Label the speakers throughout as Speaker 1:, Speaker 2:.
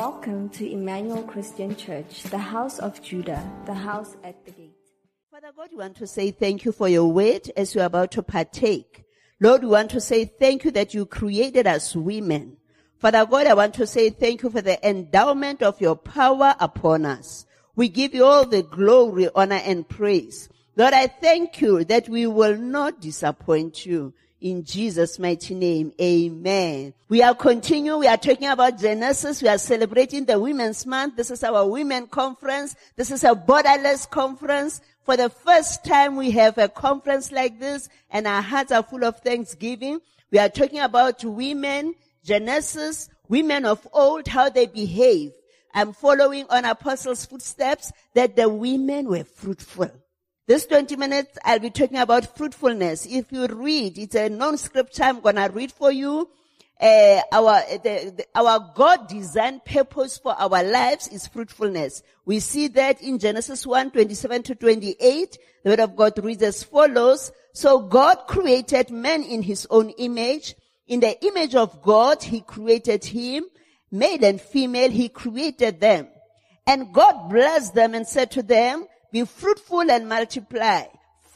Speaker 1: Welcome to Emmanuel Christian Church, the house of Judah, the house at the gate.
Speaker 2: Father God, we want to say thank you for your word as we're about to partake. Lord, we want to say thank you that you created us women. Father God, I want to say thank you for the endowment of your power upon us. We give you all the glory, honor, and praise. Lord, I thank you that we will not disappoint you. In Jesus' mighty name, amen. We are continuing. We are talking about Genesis. We are celebrating the Women's Month. This is our women conference. This is a borderless conference. For the first time, we have a conference like this and our hearts are full of thanksgiving. We are talking about women, Genesis, women of old, how they behave. I'm following on apostles' footsteps that the women were fruitful. This 20 minutes, I'll be talking about fruitfulness. If you read, it's a non-scripture, I'm gonna read for you. Uh, our, the, the, our God designed purpose for our lives is fruitfulness. We see that in Genesis 1, 27 to 28. The word of God reads as follows. So God created man in his own image. In the image of God, he created him. Male and female, he created them. And God blessed them and said to them, be fruitful and multiply.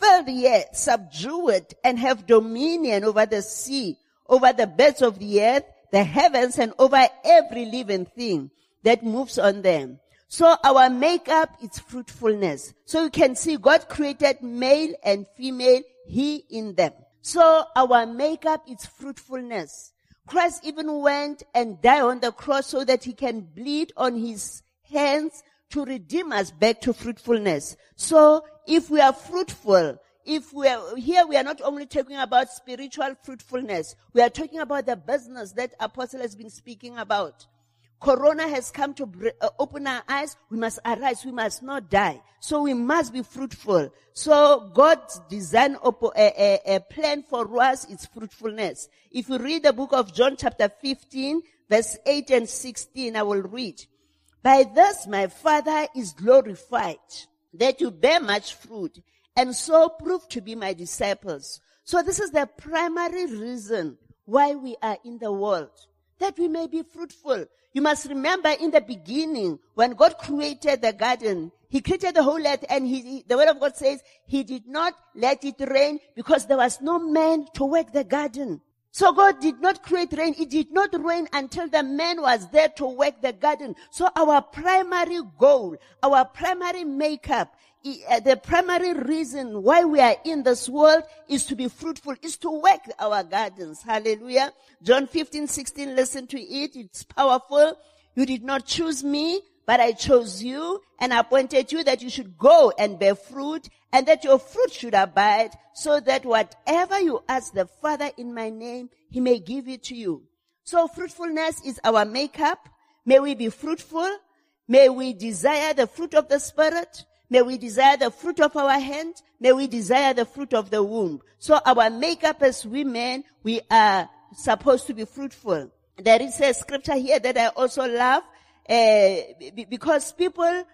Speaker 2: Fill the earth, subdue it, and have dominion over the sea, over the birds of the earth, the heavens, and over every living thing that moves on them. So our makeup is fruitfulness. So you can see God created male and female, He in them. So our makeup is fruitfulness. Christ even went and died on the cross so that He can bleed on His hands to redeem us back to fruitfulness. So if we are fruitful, if we are here, we are not only talking about spiritual fruitfulness, we are talking about the business that Apostle has been speaking about. Corona has come to uh, open our eyes. We must arise. We must not die. So we must be fruitful. So God's design a, a, a plan for us is fruitfulness. If you read the book of John chapter 15, verse 8 and 16, I will read. By this my Father is glorified, that you bear much fruit, and so prove to be my disciples. So this is the primary reason why we are in the world, that we may be fruitful. You must remember in the beginning, when God created the garden, He created the whole earth and he, the word of God says, He did not let it rain because there was no man to work the garden. So God did not create rain. It did not rain until the man was there to work the garden. So our primary goal, our primary makeup, uh, the primary reason why we are in this world is to be fruitful, is to work our gardens. Hallelujah. John 15, 16, listen to it. It's powerful. You did not choose me, but I chose you and appointed you that you should go and bear fruit and that your fruit should abide so that whatever you ask the Father in my name, he may give it to you. So fruitfulness is our makeup. May we be fruitful. May we desire the fruit of the Spirit. May we desire the fruit of our hand. May we desire the fruit of the womb. So our makeup as women, we are supposed to be fruitful. There is a scripture here that I also love uh, because people,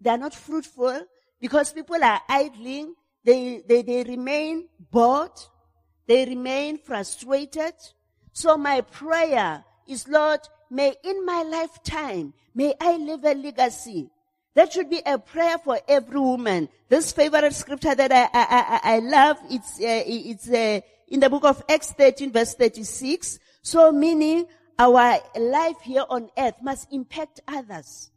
Speaker 2: they are not fruitful, because people are idling, they, they, they remain bored, they remain frustrated. So my prayer is, Lord, may in my lifetime, may I leave a legacy. That should be a prayer for every woman. This favorite scripture that I, I, I, I love, it's, uh, it's uh, in the book of Acts 13 verse 36. So meaning our life here on earth must impact others.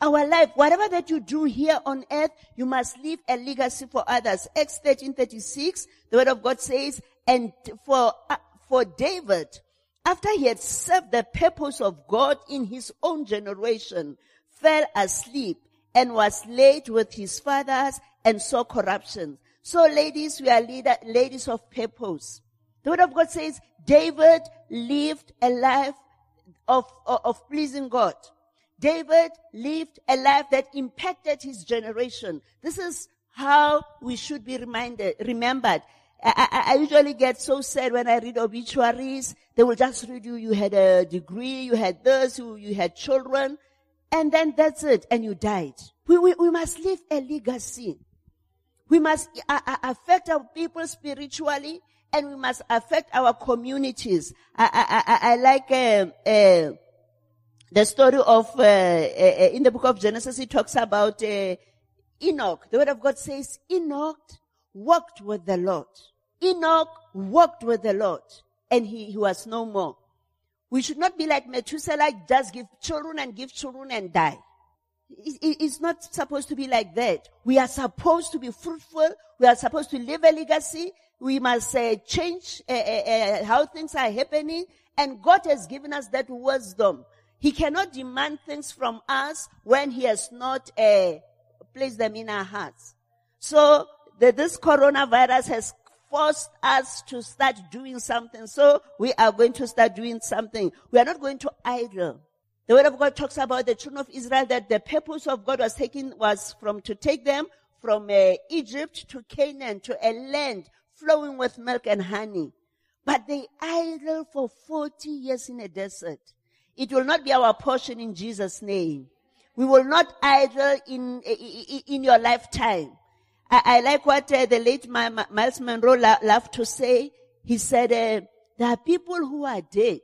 Speaker 2: Our life, whatever that you do here on earth, you must leave a legacy for others. Acts 13:36, the word of God says, and for, uh, for David, after he had served the purpose of God in his own generation, fell asleep and was laid with his fathers and saw corruption. So ladies, we are leader, ladies of purpose. The word of God says David lived a life of, of, of pleasing God. David lived a life that impacted his generation. This is how we should be reminded, remembered. I, I, I, usually get so sad when I read obituaries. They will just read you, you had a degree, you had this, you, you had children, and then that's it, and you died. We, we, we must leave a legacy. We must affect our people spiritually and we must affect our communities. I, I, I, I like uh, uh, the story of, uh, uh, in the book of Genesis, it talks about uh, Enoch. The word of God says Enoch walked with the Lord. Enoch walked with the Lord and he, he was no more. We should not be like Methuselah, just give children and give children and die. It's not supposed to be like that. We are supposed to be fruitful. We are supposed to leave a legacy. We must uh, change uh, uh, uh, how things are happening. And God has given us that wisdom. He cannot demand things from us when He has not uh, placed them in our hearts. So the, this coronavirus has forced us to start doing something. So we are going to start doing something. We are not going to idle. The word of God talks about the children of Israel that the purpose of God was taking was from to take them from uh, Egypt to Canaan to a land flowing with milk and honey. But they idle for 40 years in a desert. It will not be our portion in Jesus' name. We will not idle in, in, your lifetime. I, I like what uh, the late Myles Munroe loved to say. He said, uh, there are people who are dead,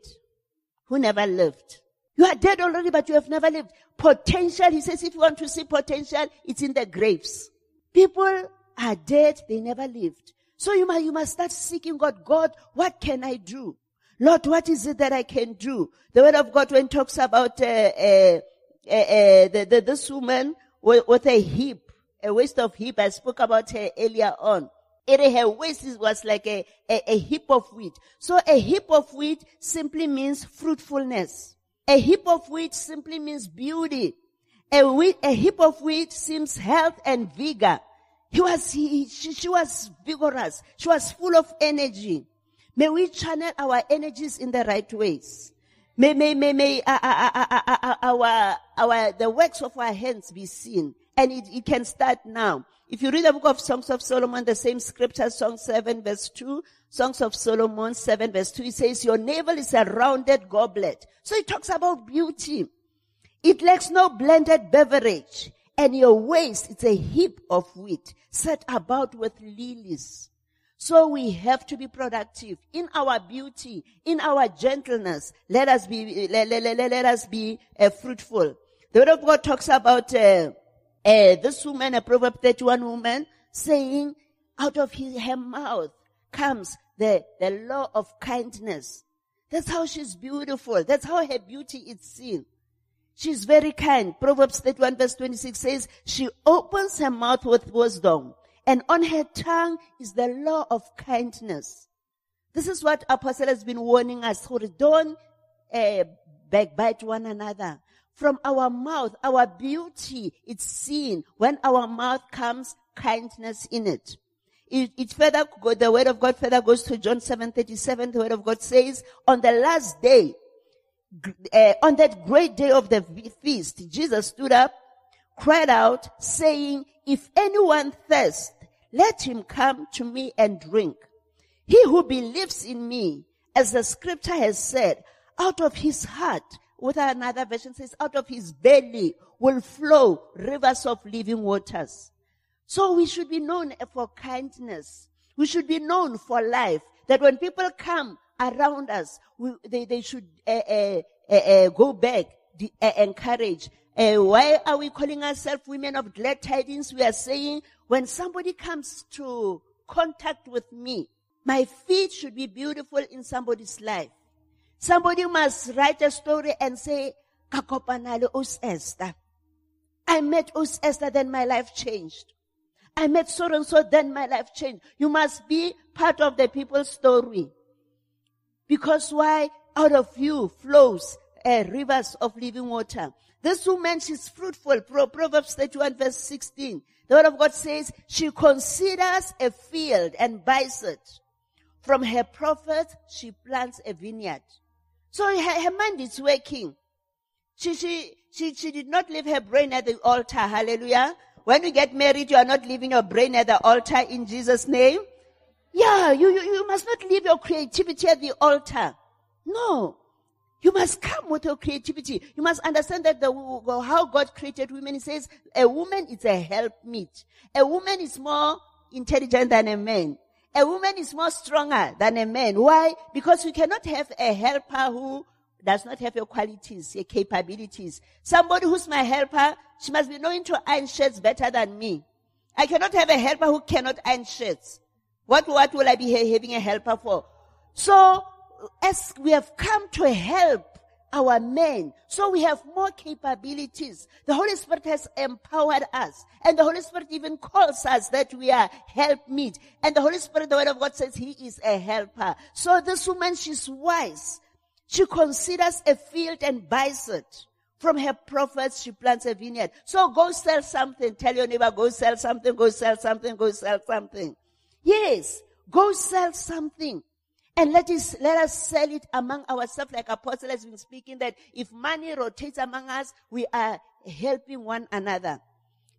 Speaker 2: who never lived. You are dead already, but you have never lived. Potential, he says, if you want to see potential, it's in the graves. People are dead, they never lived. So you must, you must start seeking God. God, what can I do? Lord, what is it that I can do? The word of God when talks about uh, uh, uh, uh the, the, this woman with, with a heap, a waist of heap. I spoke about her earlier on. It, her waist was like a, a, a heap of wheat. So a heap of wheat simply means fruitfulness. A heap of wheat simply means beauty. A, wheat, a heap of wheat seems health and vigor. He was, he, she, she was vigorous. She was full of energy. May we channel our energies in the right ways. May, may, may, may uh, uh, uh, our, our, the works of our hands be seen. And it, it can start now. If you read the book of Songs of Solomon, the same scripture, Song 7 verse 2, Songs of Solomon 7 verse 2, it says, your navel is a rounded goblet. So it talks about beauty. It lacks no blended beverage. And your waist is a heap of wheat set about with lilies. So we have to be productive in our beauty, in our gentleness. Let us be, let, let, let, let us be uh, fruitful. The word of God talks about uh, uh, this woman, a Proverb 31 woman, saying, out of his, her mouth comes the, the law of kindness. That's how she's beautiful. That's how her beauty is seen. She's very kind. Proverbs 31 verse 26 says, she opens her mouth with wisdom and on her tongue is the law of kindness. This is what Apostle has been warning us. Don't uh, backbite one another. From our mouth, our beauty is seen when our mouth comes kindness in it. It, it further, the word of God further goes to John 7:37. The word of God says, on the last day, uh, on that great day of the feast, Jesus stood up cried out saying, if anyone thirsts, let him come to me and drink. He who believes in me, as the scripture has said, out of his heart, with another version says, out of his belly will flow rivers of living waters. So we should be known for kindness. We should be known for life. That when people come around us, we, they, they should uh, uh, uh, go back, encourage, uh, why are we calling ourselves women of glad tidings? We are saying when somebody comes to contact with me, my feet should be beautiful in somebody's life. Somebody must write a story and say, Kakopanale Us Esther. I met Us Esther, then my life changed. I met so and so, then my life changed. You must be part of the people's story. Because why? Out of you flows uh, rivers of living water. This woman, she's fruitful. Proverbs 31 verse 16. The word of God says, she considers a field and buys it. From her profit, she plants a vineyard. So her, her mind is working. She, she, she, she did not leave her brain at the altar. Hallelujah. When you get married, you are not leaving your brain at the altar in Jesus' name. Yeah, you, you, you must not leave your creativity at the altar. No. You must come with your creativity. You must understand that the, how God created women. He says a woman is a helpmeet. A woman is more intelligent than a man. A woman is more stronger than a man. Why? Because you cannot have a helper who does not have your qualities, your capabilities. Somebody who's my helper, she must be knowing to iron shirts better than me. I cannot have a helper who cannot iron shirts. What, what will I be having a helper for? So, as we have come to help our men. So we have more capabilities. The Holy Spirit has empowered us. And the Holy Spirit even calls us that we are helpmeet. And the Holy Spirit, the Word of God says He is a helper. So this woman, she's wise. She considers a field and buys it. From her profits, she plants a vineyard. So go sell something. Tell your neighbor, go sell something, go sell something, go sell something. Yes, go sell something. And let us, let us sell it among ourselves, like Apostle has been speaking that if money rotates among us, we are helping one another.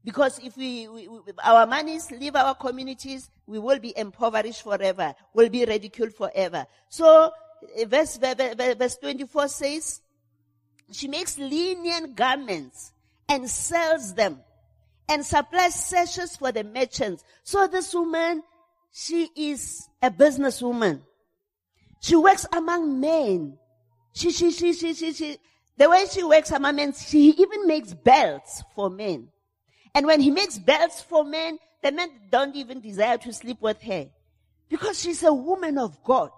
Speaker 2: Because if we, we, we, our monies leave our communities, we will be impoverished forever, will be ridiculed forever. So, eh, verse, verse 24 says, she makes linen garments and sells them and supplies sashes for the merchants. So this woman, she is a businesswoman. She works among men. She, she, she, she, she, she, the way she works among men, she even makes belts for men. And when he makes belts for men, the men don't even desire to sleep with her. Because she's a woman of God.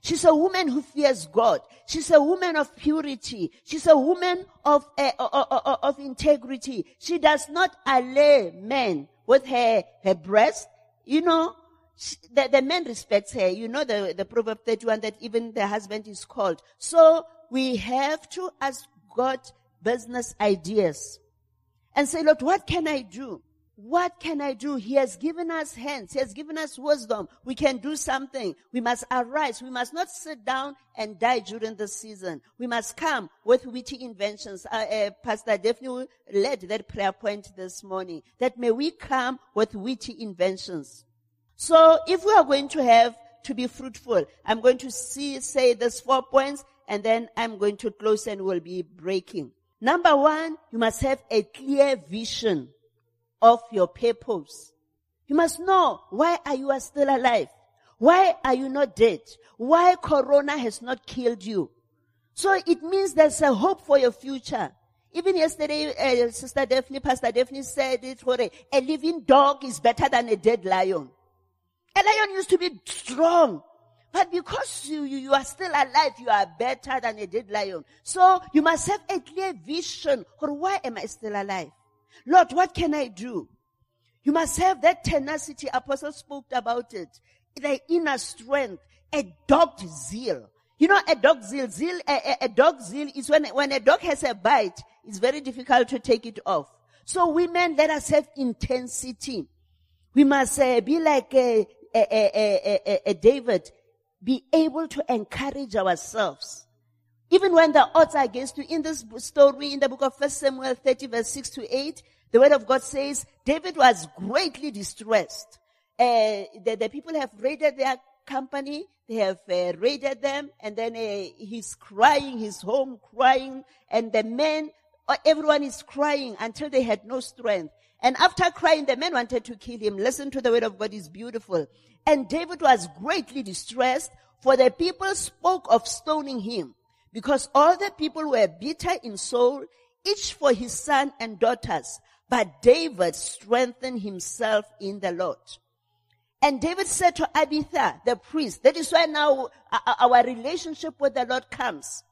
Speaker 2: She's a woman who fears God. She's a woman of purity. She's a woman of, uh, of integrity. She does not allay men with her, her breast. You know, the, the man respects her. You know the, the Proverb 31 that even the husband is called. So we have to ask God business ideas and say, Lord, what can I do? What can I do? He has given us hands. He has given us wisdom. We can do something. We must arise. We must not sit down and die during the season. We must come with witty inventions. Uh, uh, Pastor Daphne led that prayer point this morning. That may we come with witty inventions. So if we are going to have to be fruitful, I'm going to see, say these four points and then I'm going to close and we'll be breaking. Number one, you must have a clear vision of your purpose. You must know why are you still alive? Why are you not dead? Why corona has not killed you? So it means there's a hope for your future. Even yesterday, uh, Sister Daphne, Pastor Daphne said it for a, a living dog is better than a dead lion. A lion used to be strong. But because you, you, are still alive, you are better than a dead lion. So you must have a clear vision. Or why am I still alive? Lord, what can I do? You must have that tenacity. Apostle spoke about it. The inner strength, a dog zeal. You know, a dog zeal, zeal, a, a, a dog zeal is when, when a dog has a bite, it's very difficult to take it off. So women, let us have intensity. We must uh, be like a, a David, be able to encourage ourselves. Even when the odds are against you. In this story, in the book of First Samuel 30 verse 6 to 8, the word of God says, David was greatly distressed. Uh, the, the, people have raided their company, they have uh, raided them, and then uh, he's crying, he's home crying, and the men, uh, everyone is crying until they had no strength. And after crying, the men wanted to kill him. Listen to the word of God is beautiful. And David was greatly distressed for the people spoke of stoning him because all the people were bitter in soul, each for his son and daughters. But David strengthened himself in the Lord. And David said to Abiathar, the priest, that is why now uh, uh, our relationship with the Lord comes.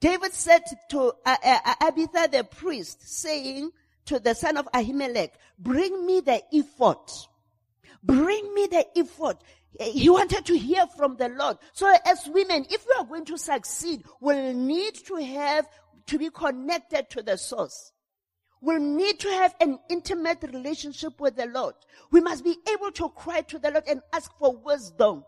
Speaker 2: David said to uh, Abiathar the priest, saying, to the son of Ahimelech, bring me the ephod. Bring me the ephod. He wanted to hear from the Lord. So as women, if we are going to succeed, we'll need to have, to be connected to the source. We'll need to have an intimate relationship with the Lord. We must be able to cry to the Lord and ask for wisdom.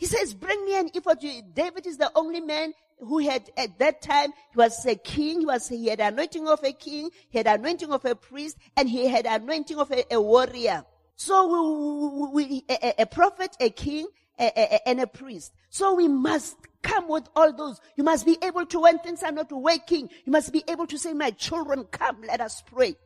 Speaker 2: He says, bring me an ephod. David is the only man who had at that time, he was a king, he was, he had anointing of a king, he had anointing of a priest, and he had anointing of a, a warrior. So we, we a, a, prophet, a king, a, and a priest. So we must come with all those. You must be able to, when things are not working, you must be able to say, my children, come, let us pray.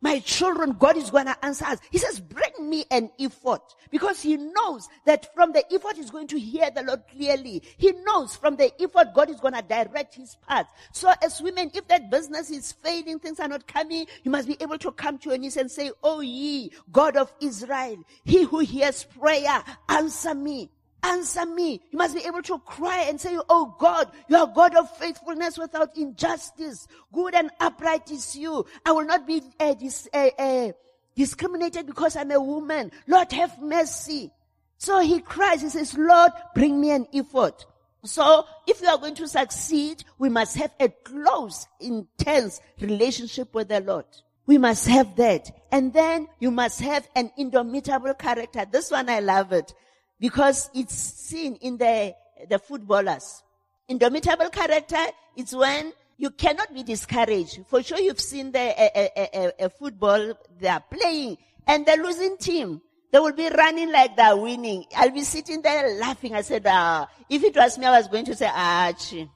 Speaker 2: My children, God is going to answer us. He says, bring me an ephod because he knows that from the ephod he's going to hear the Lord clearly. He knows from the ephod God is going to direct his path. So as women, if that business is failing, things are not coming, you must be able to come to your knees and say, Oh ye, God of Israel, he who hears prayer, answer me. Answer me. You must be able to cry and say, Oh God, you are God of faithfulness without injustice. Good and upright is you. I will not be uh, dis, uh, uh, discriminated because I'm a woman. Lord, have mercy. So he cries. He says, Lord, bring me an ephod. So if you are going to succeed, we must have a close, intense relationship with the Lord. We must have that. And then you must have an indomitable character. This one I love it because it's seen in the, the footballers. Indomitable character is when you cannot be discouraged. For sure you've seen the a, a, a, football they are playing and the losing team. They will be running like they're winning. I'll be sitting there laughing. I said, ah, if it was me, I was going to say, ah, it, it,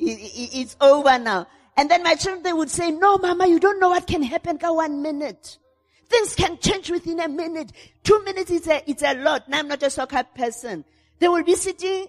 Speaker 2: it's over now. And then my children, they would say, no, mama, you don't know what can happen. Go one minute. Things can change within a minute. Two minutes is a, it's a lot. Now I'm not a soccer person. They will be sitting,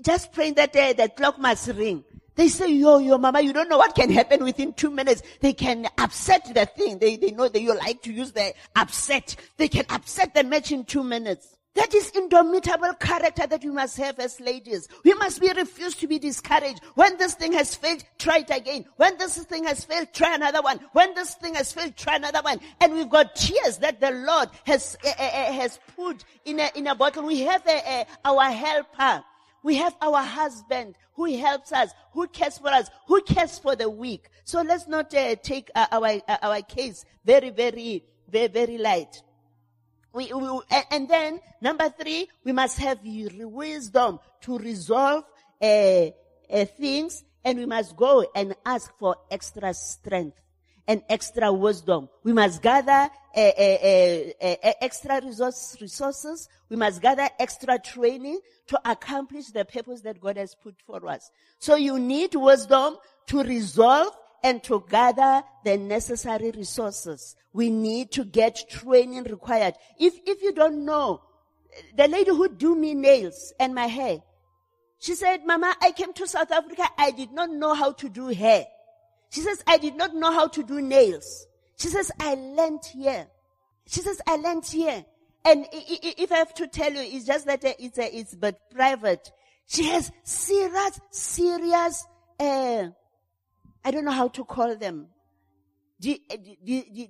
Speaker 2: just praying that uh, the clock must ring. They say, yo, yo, mama, you don't know what can happen within two minutes. They can upset the thing. They, they know that you like to use the upset. They can upset the match in two minutes. That is indomitable character that we must have as ladies. We must be refused to be discouraged. When this thing has failed, try it again. When this thing has failed, try another one. When this thing has failed, try another one. And we've got tears that the Lord has uh, uh, has put in a in a bottle. We have uh, our helper. We have our husband who helps us, who cares for us, who cares for the weak. So let's not take uh, our uh, our case very very very very light. We, we, and then number three, we must have wisdom to resolve uh, uh, things, and we must go and ask for extra strength and extra wisdom. We must gather uh, extra resource, resources. We must gather extra training to accomplish the purpose that God has put for us. So you need wisdom to resolve and to gather the necessary resources. We need to get training required. If, if you don't know, the lady who do me nails and my hair, she said, Mama, I came to South Africa. I did not know how to do hair. She says, I did not know how to do nails. She says, I learned here. She says, I learned here. And if I have to tell you, it's just that it's a, it's but private. She has serious, serious, uh, I don't know how to call them. The,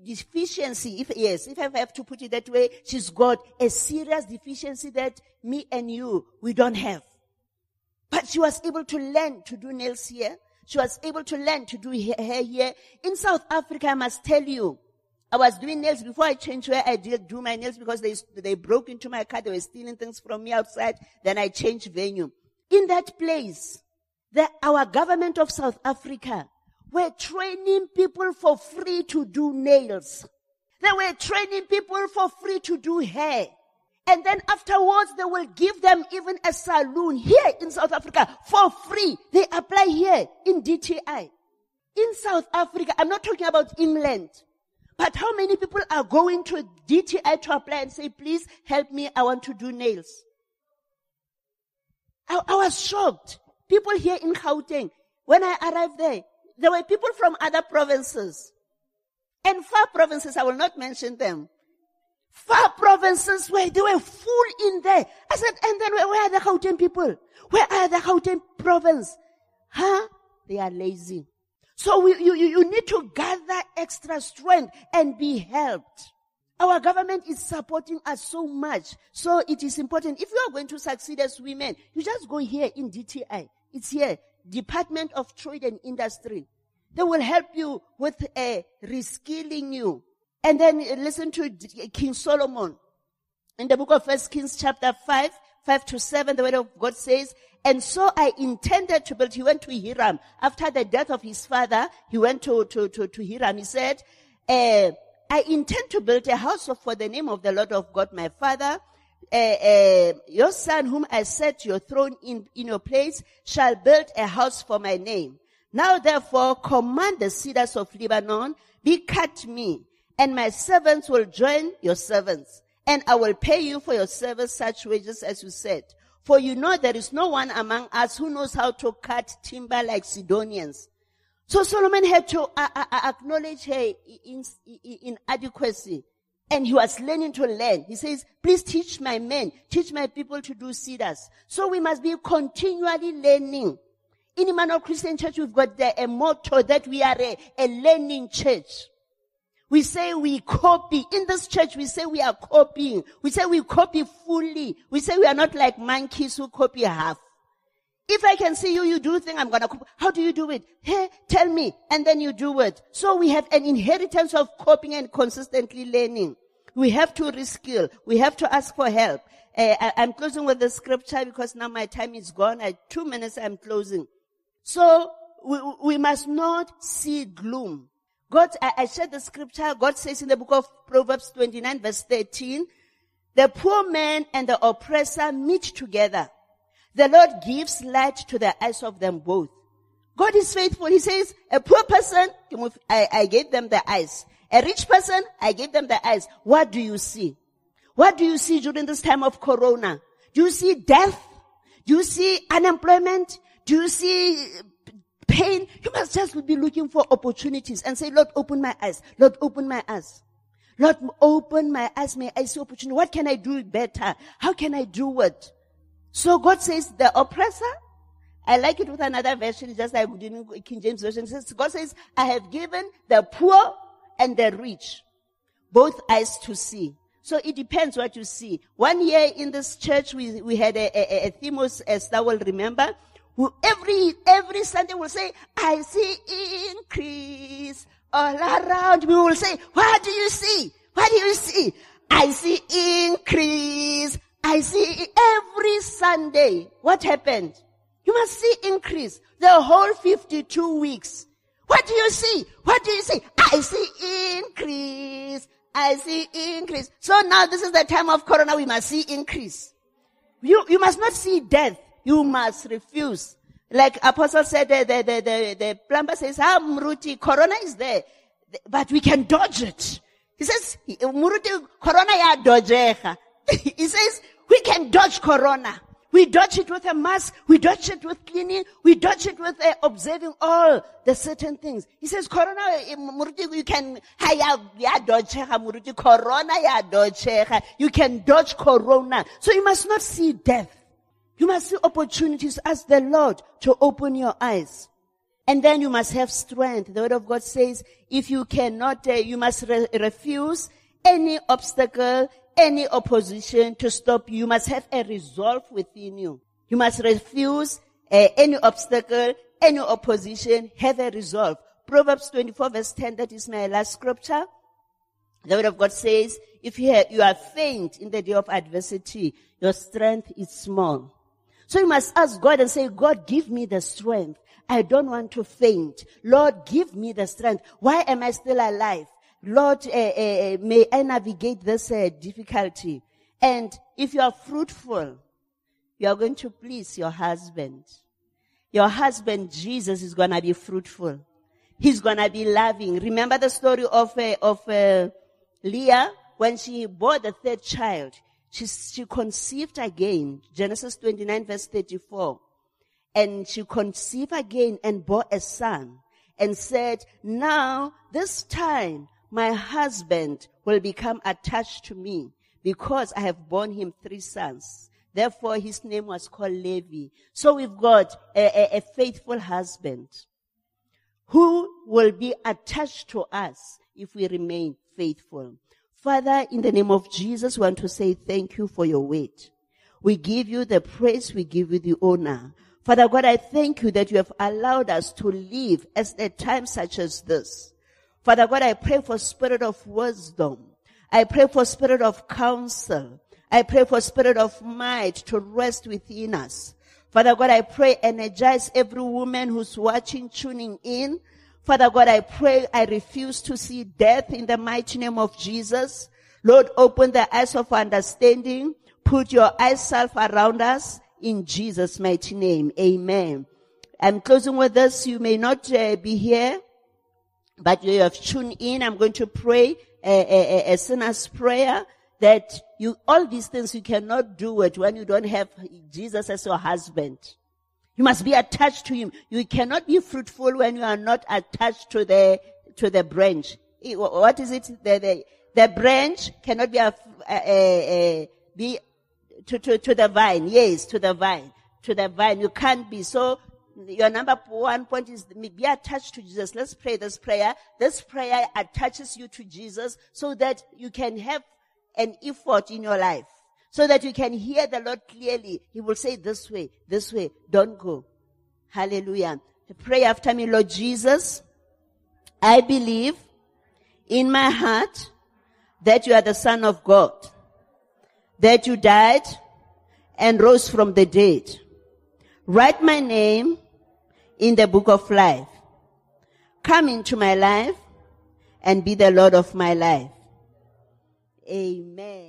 Speaker 2: deficiency, if yes, if I have to put it that way, she's got a serious deficiency that me and you, we don't have. But she was able to learn to do nails here. She was able to learn to do hair here. In South Africa, I must tell you, I was doing nails before I changed where I did do my nails because they, they broke into my car. They were stealing things from me outside. Then I changed venue. In that place, the, our government of South Africa were training people for free to do nails. They were training people for free to do hair. And then afterwards, they will give them even a saloon here in South Africa for free. They apply here in DTI. In South Africa, I'm not talking about England, but how many people are going to DTI to apply and say, please help me, I want to do nails? I, I was shocked. People here in Gauteng, when I arrived there, there were people from other provinces and far provinces. I will not mention them. Far provinces where they were full in there. I said, and then where, are the Gauteng people? Where are the Gauteng province? Huh? They are lazy. So we, you, you need to gather extra strength and be helped. Our government is supporting us so much. So it is important. If you are going to succeed as women, you just go here in DTI. It's here. Department of Trade and Industry. They will help you with a reskilling you. And then listen to King Solomon. In the book of First Kings chapter 5, 5 to 7, the word of God says, and so I intended to build, he went to Hiram. After the death of his father, he went to, to, to, to Hiram. He said, uh, I intend to build a house for the name of the Lord of God, my father, uh, uh, your son whom I set your throne in, in your place shall build a house for my name. Now therefore command the cedars of Lebanon, be cut me and my servants will join your servants, and I will pay you for your service such wages as you said. For you know there is no one among us who knows how to cut timber like Sidonians. So Solomon had to uh, uh, uh acknowledge her inadequacy. And he was learning to learn. He says, please teach my men, teach my people to do cedars. So we must be continually learning. In Emmanuel Christian Church, we've got the, a motto that we are a, a learning church. We say we copy. In this church, we say we are copying. We say we copy fully. We say we are not like monkeys who copy half. If I can see you, you do thing, I'm gonna, copy. how do you do it? Hey, tell me. And then you do it. So we have an inheritance of copying and consistently learning. We have to reskill. We have to ask for help. Uh, I, am closing with the scripture because now my time is gone. I, two minutes I'm closing. So we, we must not see gloom. God, I, I shared the scripture. God says in the book of Proverbs 29 verse 13, the poor man and the oppressor meet together. The Lord gives light to the eyes of them both. God is faithful. He says, a poor person, I, I gave them the eyes. A rich person, I gave them the eyes. What do you see? What do you see during this time of corona? Do you see death? Do you see unemployment? Do you see pain? You must just be looking for opportunities and say, Lord, open my eyes. Lord, open my eyes. Lord, open my eyes. May I see opportunity. What can I do better? How can I do it? So God says the oppressor, I like it with another version, just like in King James version. Says, God says, I have given the poor and the rich both eyes to see. So it depends what you see. One year in this church, we, we had a, a, a theme, as thou will remember. Who every, every Sunday we'll say, I see increase all around. We will say, what do you see? What do you see? I see increase I see every Sunday what happened. You must see increase the whole 52 weeks. What do you see? What do you see? I see increase. I see increase. So now this is the time of corona. We must see increase. You, you must not see death. You must refuse. Like Apostle said, the, the, the, the, the plumber says, ah, Muruti, corona is there, but we can dodge it. He says, Muruti, corona ya dodgeha. he says, we can dodge corona. We dodge it with a mask. We dodge it with cleaning. We dodge it with uh, observing all the certain things. He says, corona, eh, you can, corona, you can dodge corona. So you must not see death. You must see opportunities. Ask the Lord to open your eyes. And then you must have strength. The word of God says, if you cannot, uh, you must re- refuse any obstacle, any opposition to stop you. You must have a resolve within you. You must refuse uh, any obstacle, any opposition, have a resolve. Proverbs 24 verse 10, that is my last scripture. The word of God says, if you, have, you are faint in the day of adversity, your strength is small. So you must ask God and say, God, give me the strength. I don't want to faint. Lord, give me the strength. Why am I still alive? Lord, uh, uh, may I navigate this uh, difficulty. And if you are fruitful, you are going to please your husband. Your husband, Jesus, is going to be fruitful. He's going to be loving. Remember the story of, of Leah when she bore the third child. She, she conceived again. Genesis 29 verse 34. And she conceived again and bore a son and said, now this time my husband will become attached to me because I have borne him three sons. Therefore, his name was called Levi. So we've got a, a, a faithful husband who will be attached to us if we remain faithful. Father, in the name of Jesus, we want to say thank you for your word. We give you the praise, we give you the honor. Father God, I thank you that you have allowed us to live at a time such as this. Father God, I pray for spirit of wisdom. I pray for spirit of counsel. I pray for spirit of might to rest within us. Father God, I pray energize every woman who's watching, tuning in. Father God, I pray I refuse to see death in the mighty name of Jesus. Lord, open the eyes of understanding. Put your eyes around us in Jesus' mighty name. Amen. I'm closing with this. You may not uh, be here but you have tuned in. I'm going to pray a, a, a sinner's prayer that you, all these things you cannot do it when you don't have Jesus as your husband. You must be attached to him. You cannot be fruitful when you are not attached to the, to the branch. What is it? The, the, the branch cannot be, a, a, a, be to, to, to the vine. Yes, to the vine. To the vine. You can't be. So your number one point is be attached to Jesus. Let's pray this prayer. This prayer attaches you to Jesus so that you can have an ephod in your life. So that you can hear the Lord clearly. He will say this way, this way, don't go. Hallelujah. Pray after me, Lord Jesus. I believe in my heart that you are the son of God. That you died and rose from the dead. Write my name in the book of life. Come into my life and be the Lord of my life. Amen.